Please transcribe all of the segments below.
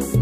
Bye.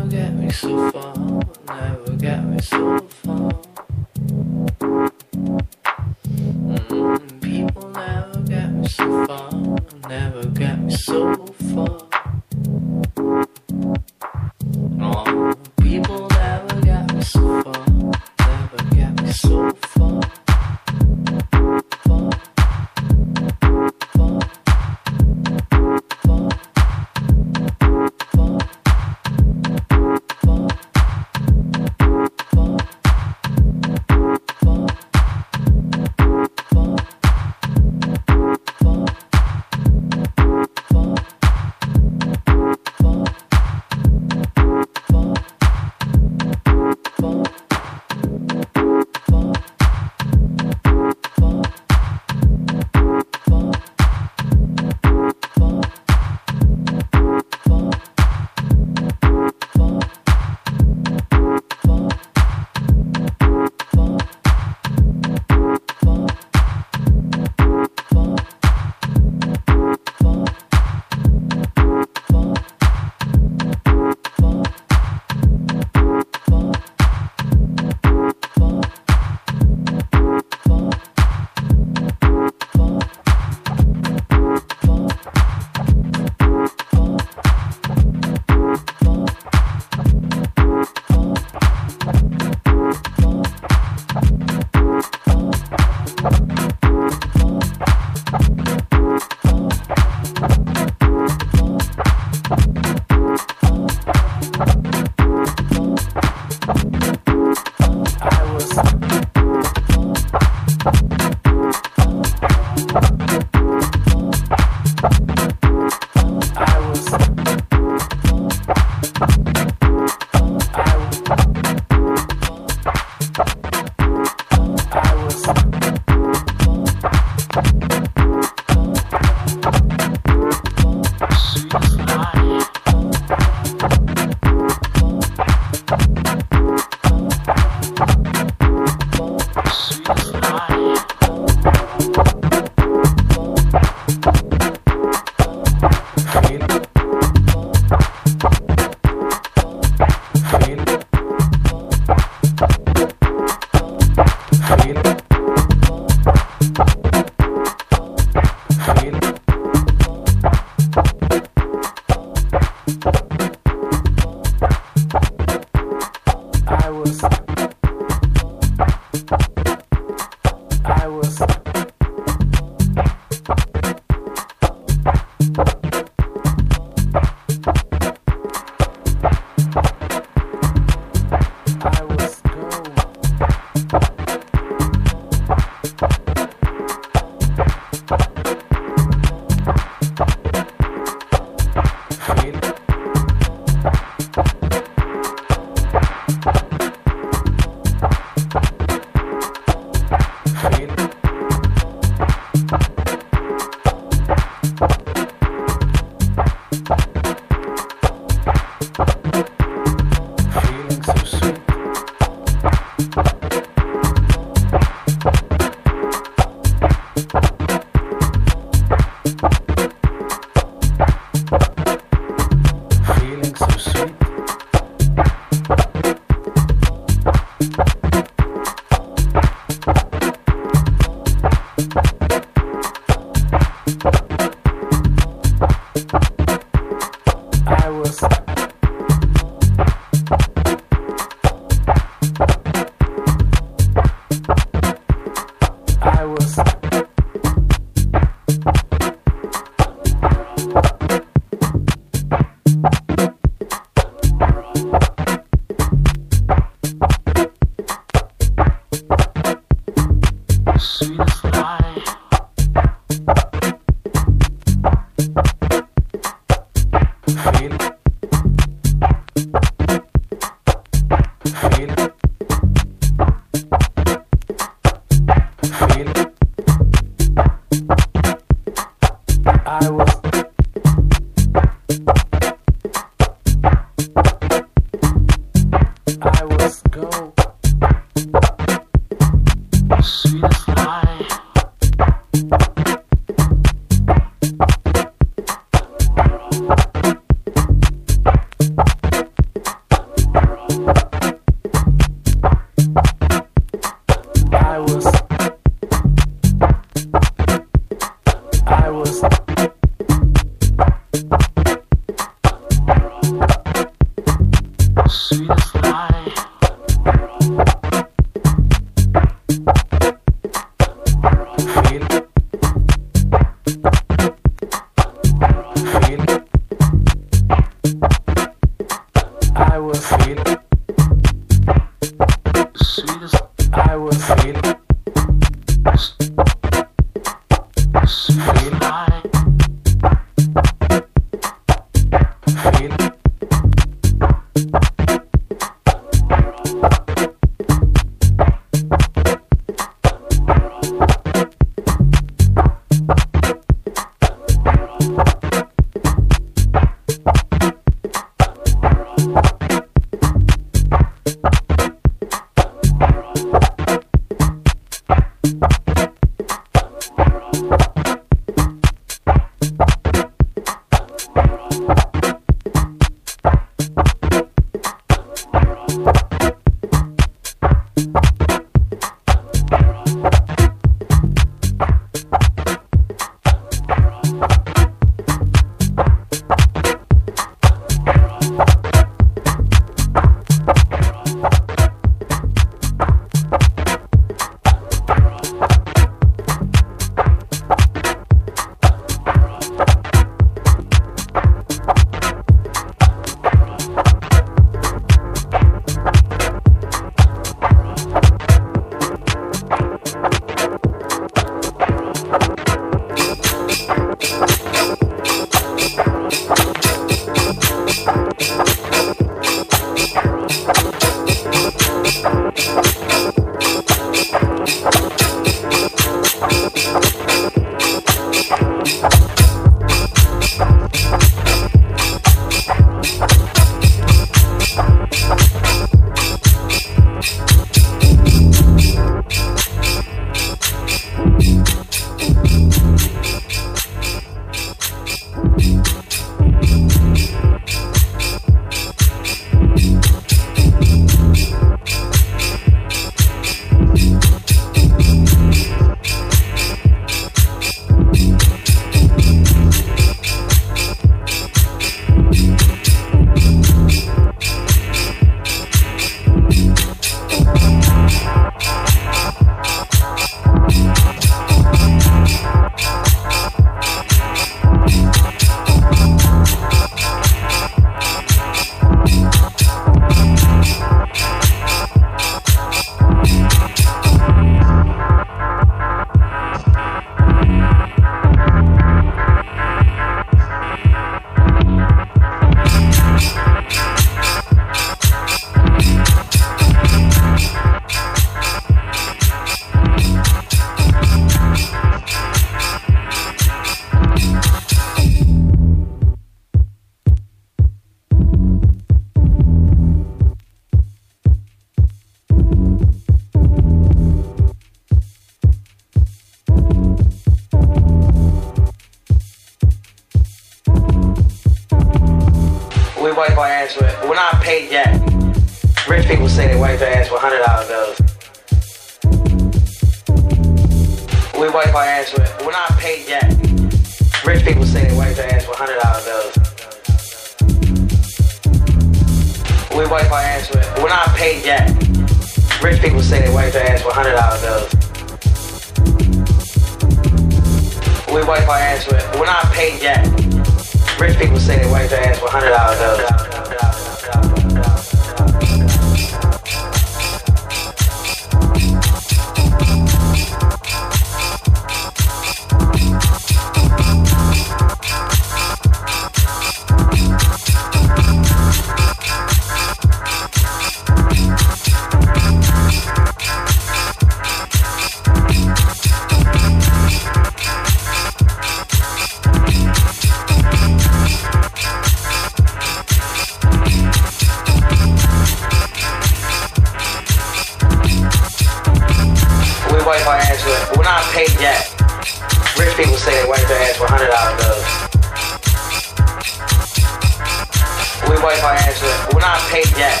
When I paid that,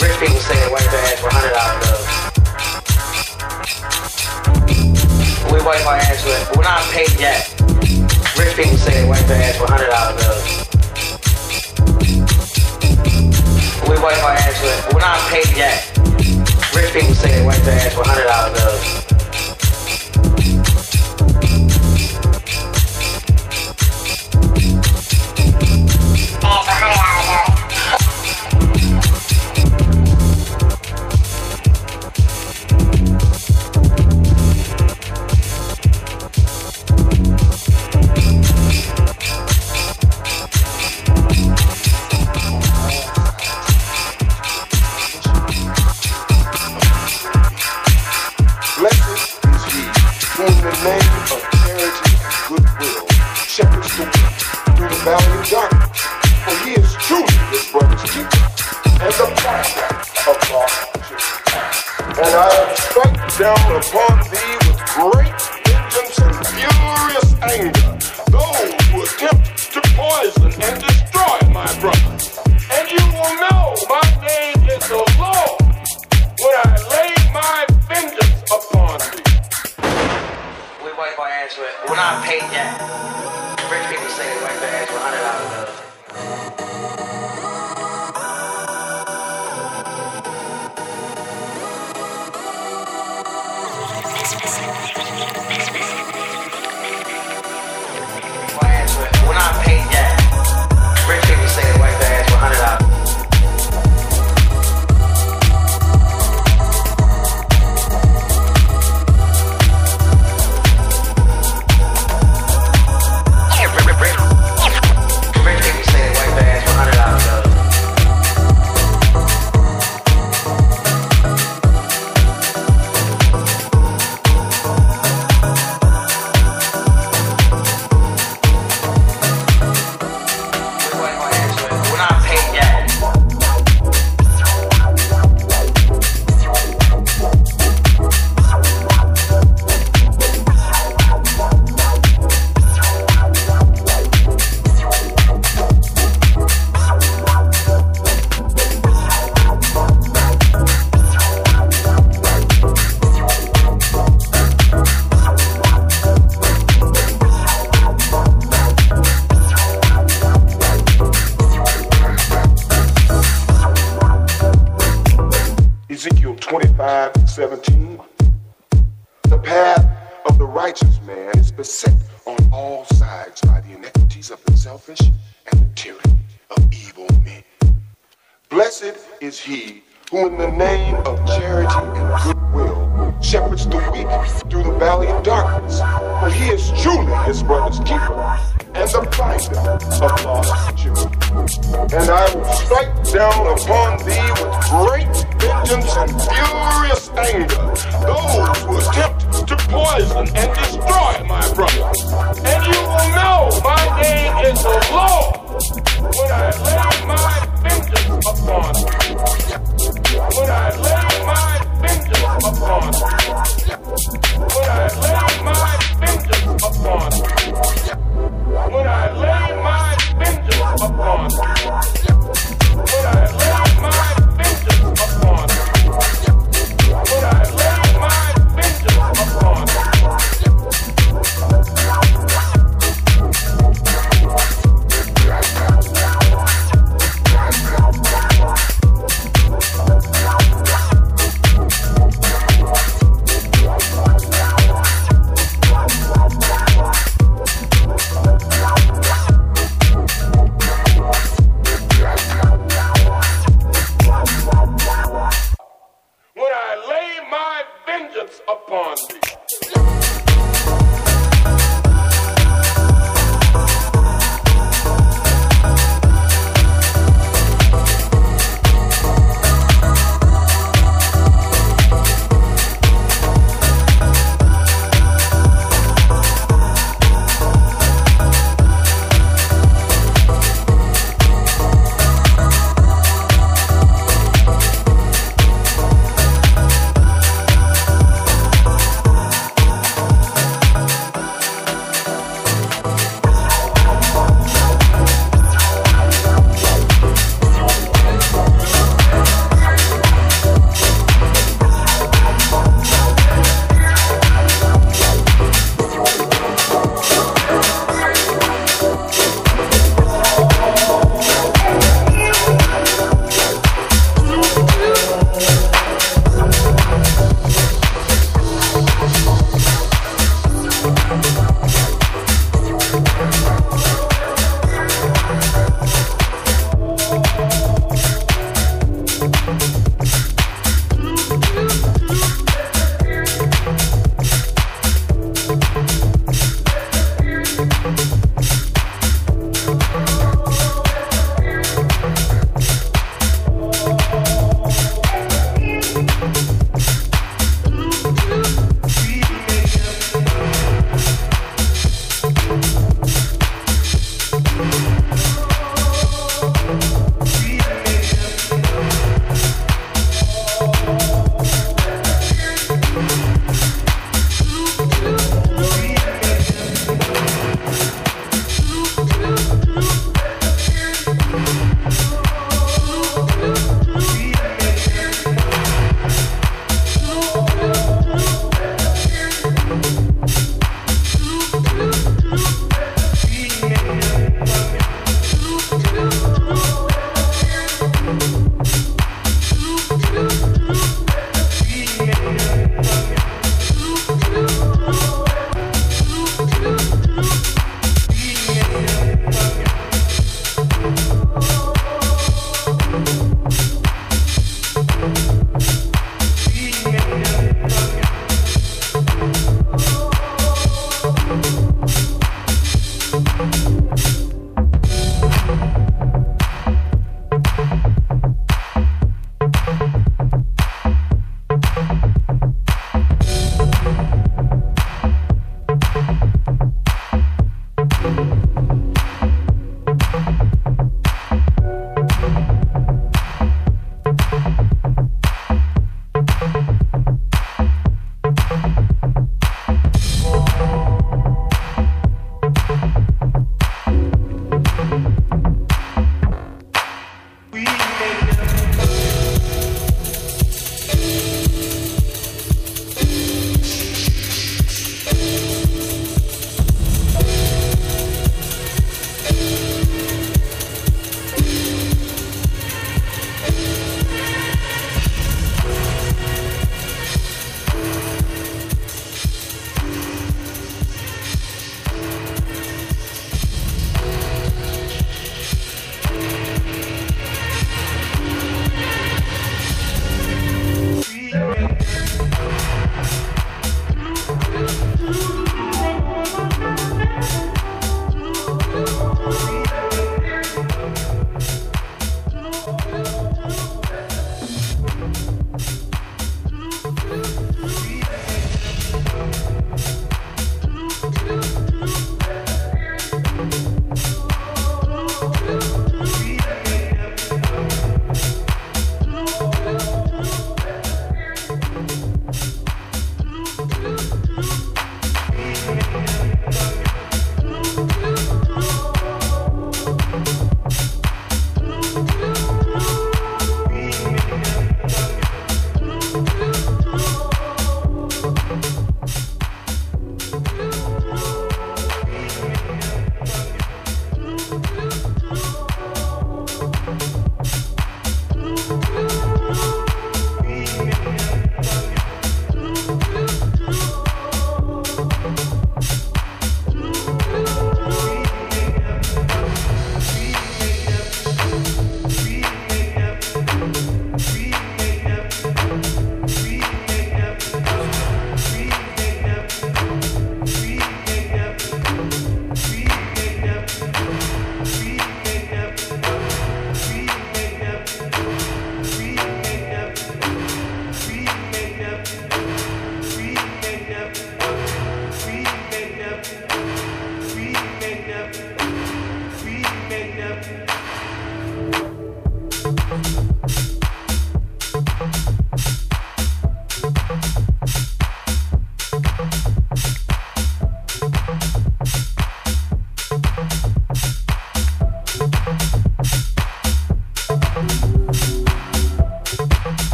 rich people say they wipe their ass for hundred dollar bills. We wipe our ass with. When I paid that, rich people say they wipe their ass for hundred dollar bills. We wipe our ass with. When I paid that, rich people say they wipe their ass for hundred dollar bills.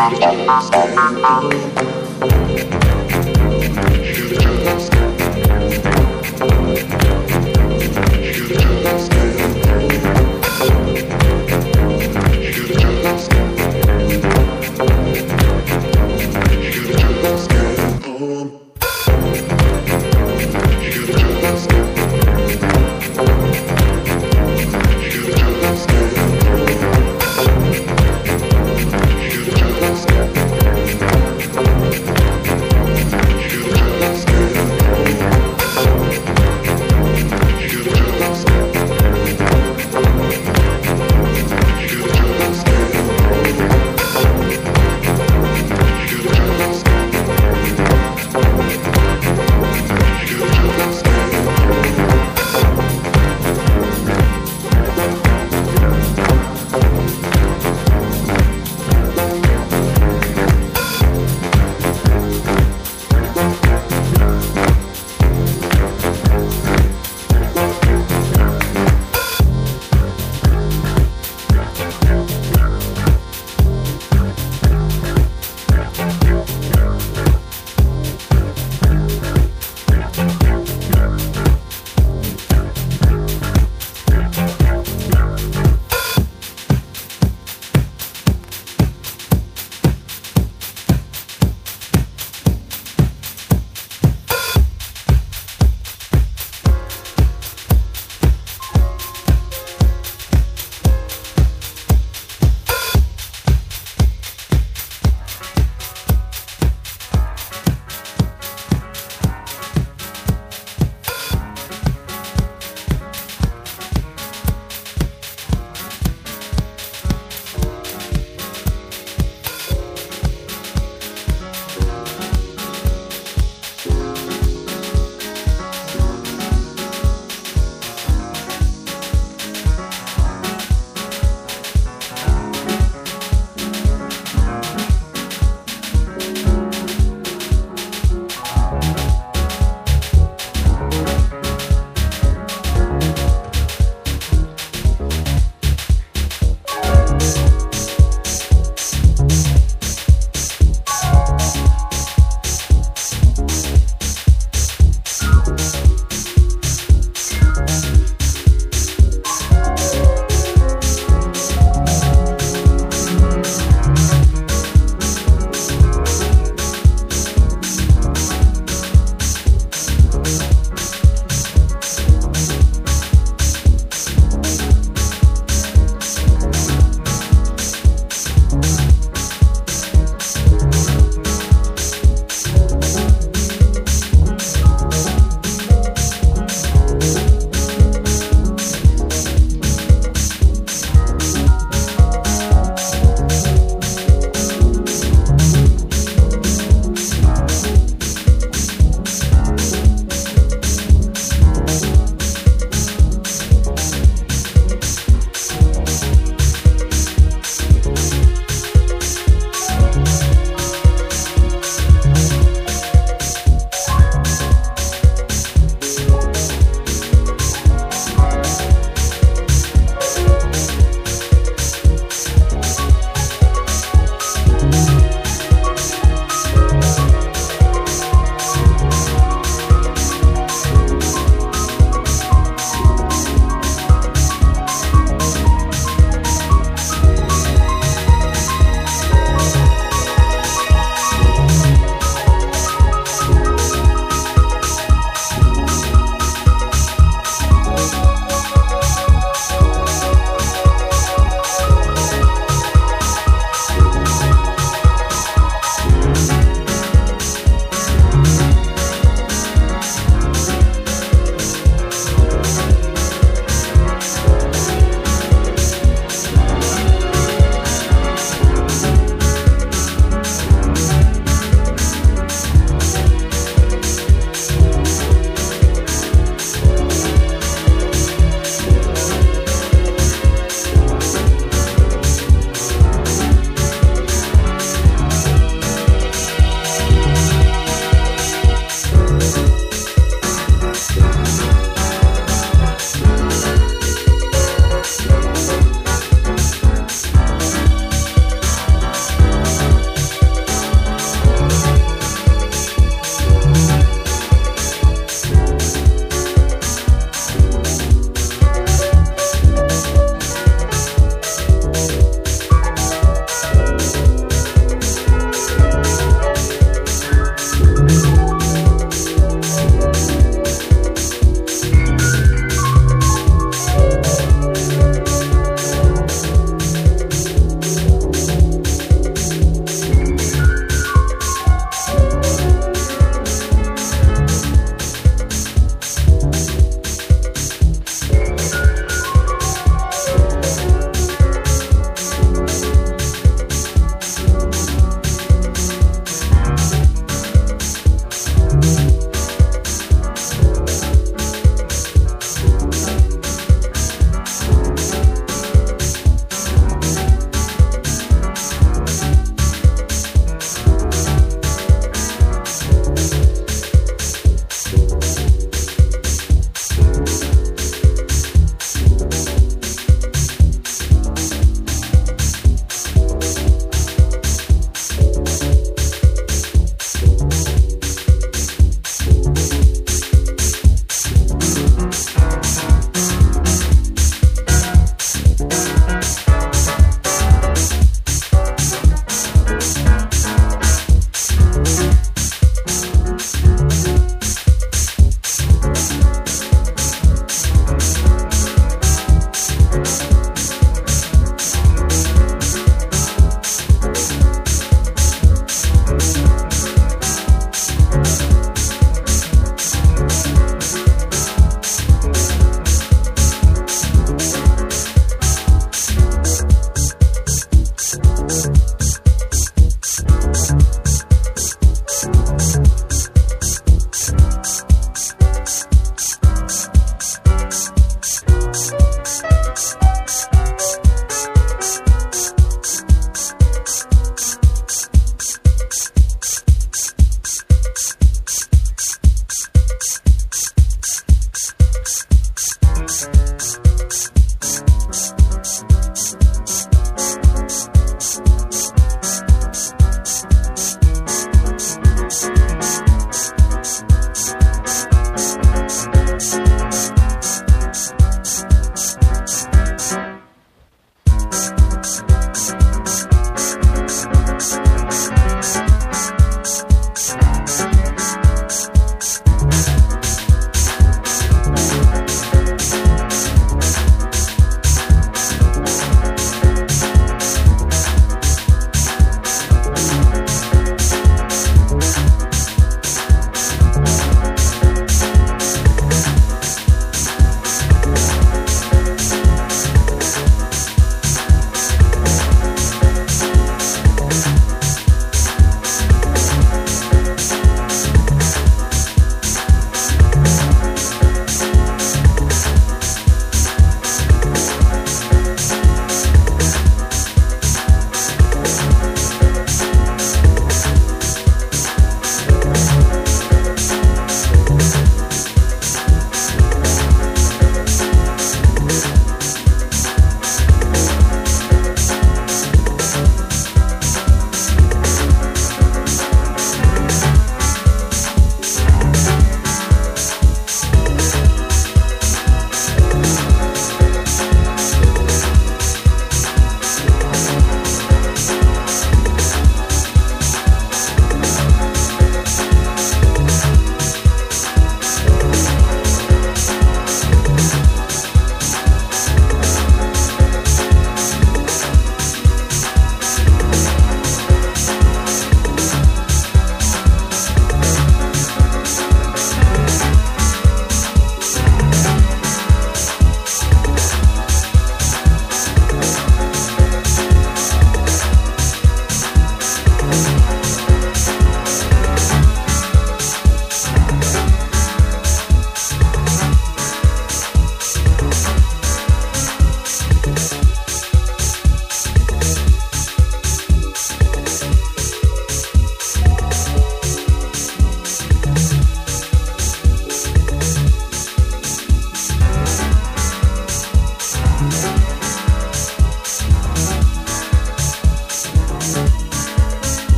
You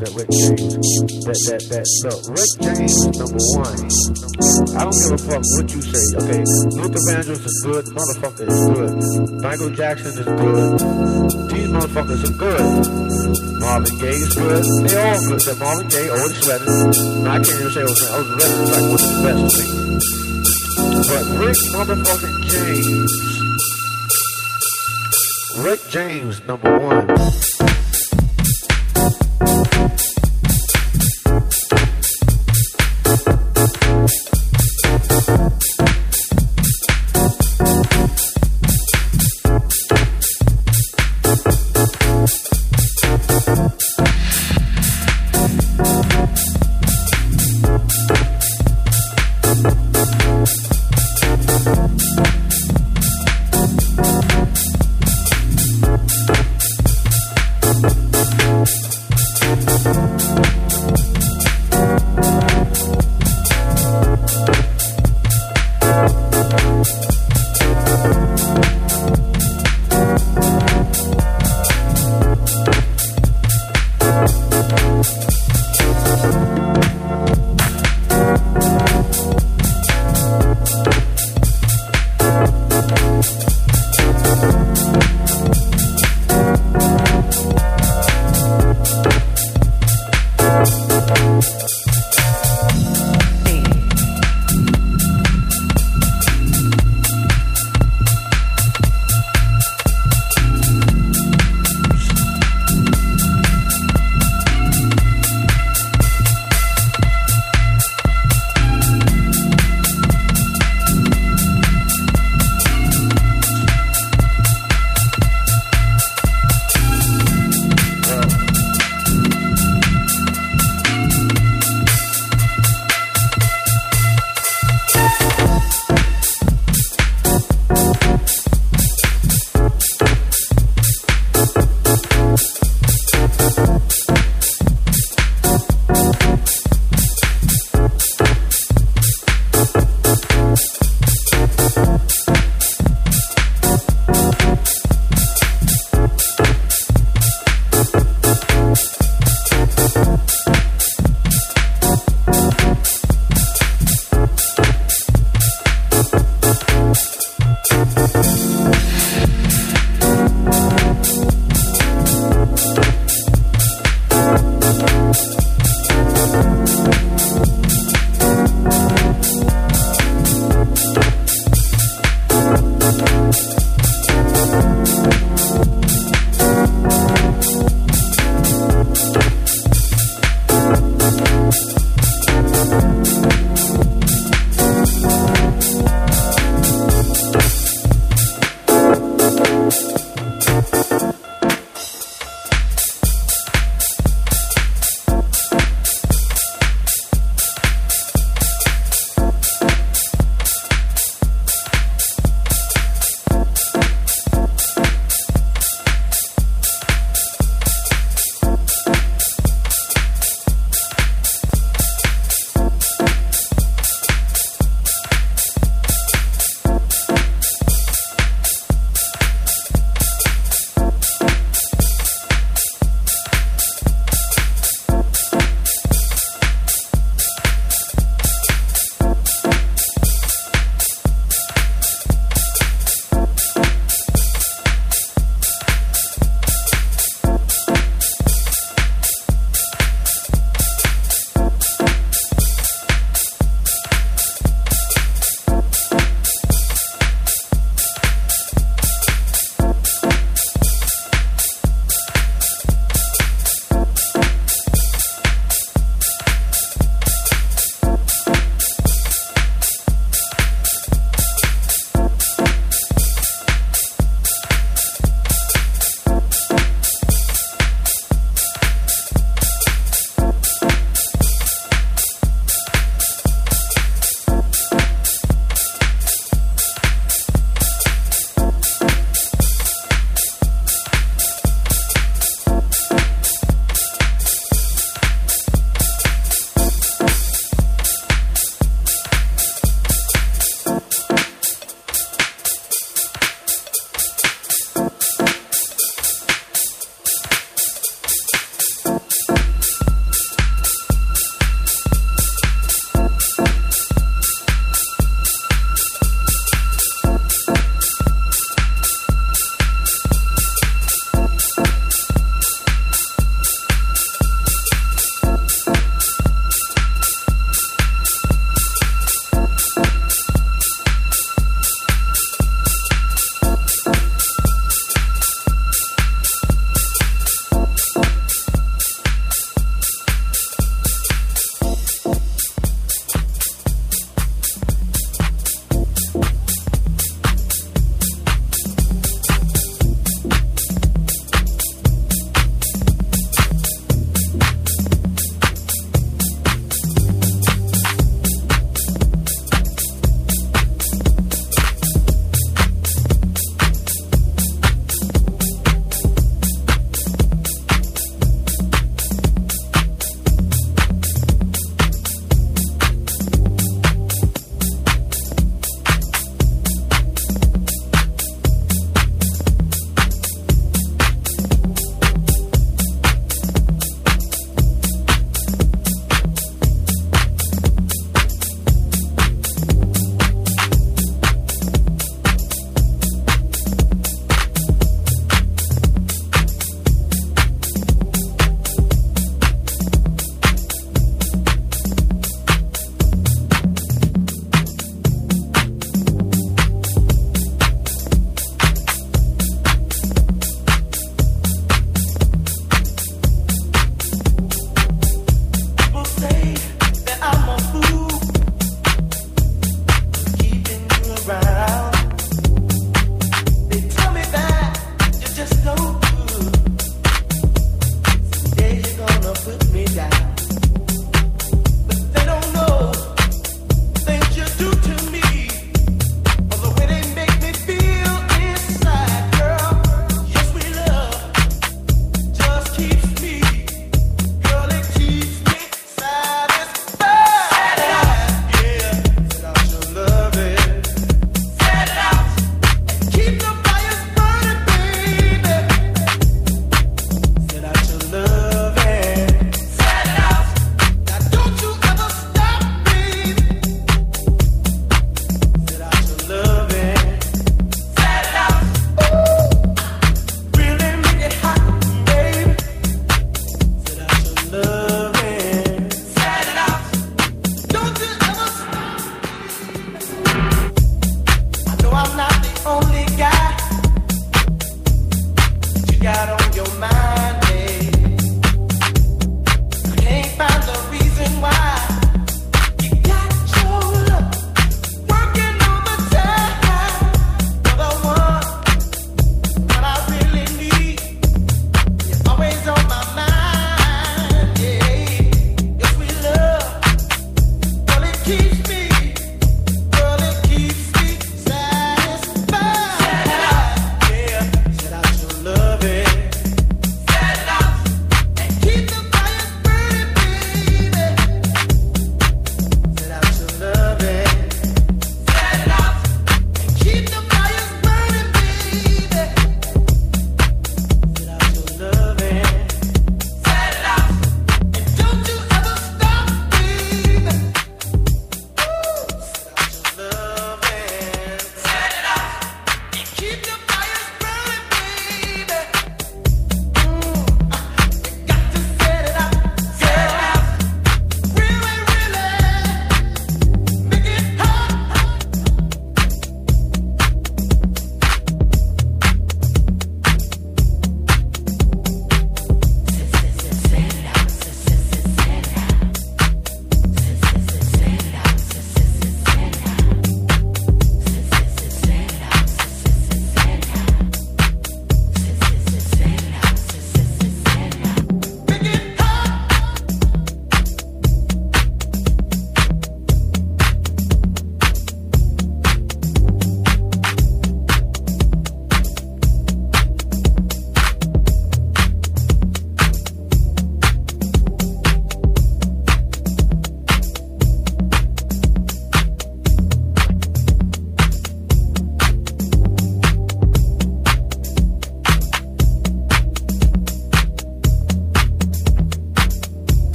that Rick James that that that look Rick James number one. I don't give a fuck what you say. Okay, Luther Vandross is good. The motherfucker is good. Michael Jackson is good. These motherfuckers are good. Marvin Gaye is good. They all good. Except Marvin Gaye, Otis Redding. I can't even say Otis Redding. Otis Redding is like one of the best me. But Rick motherfucking James. Rick James, number one.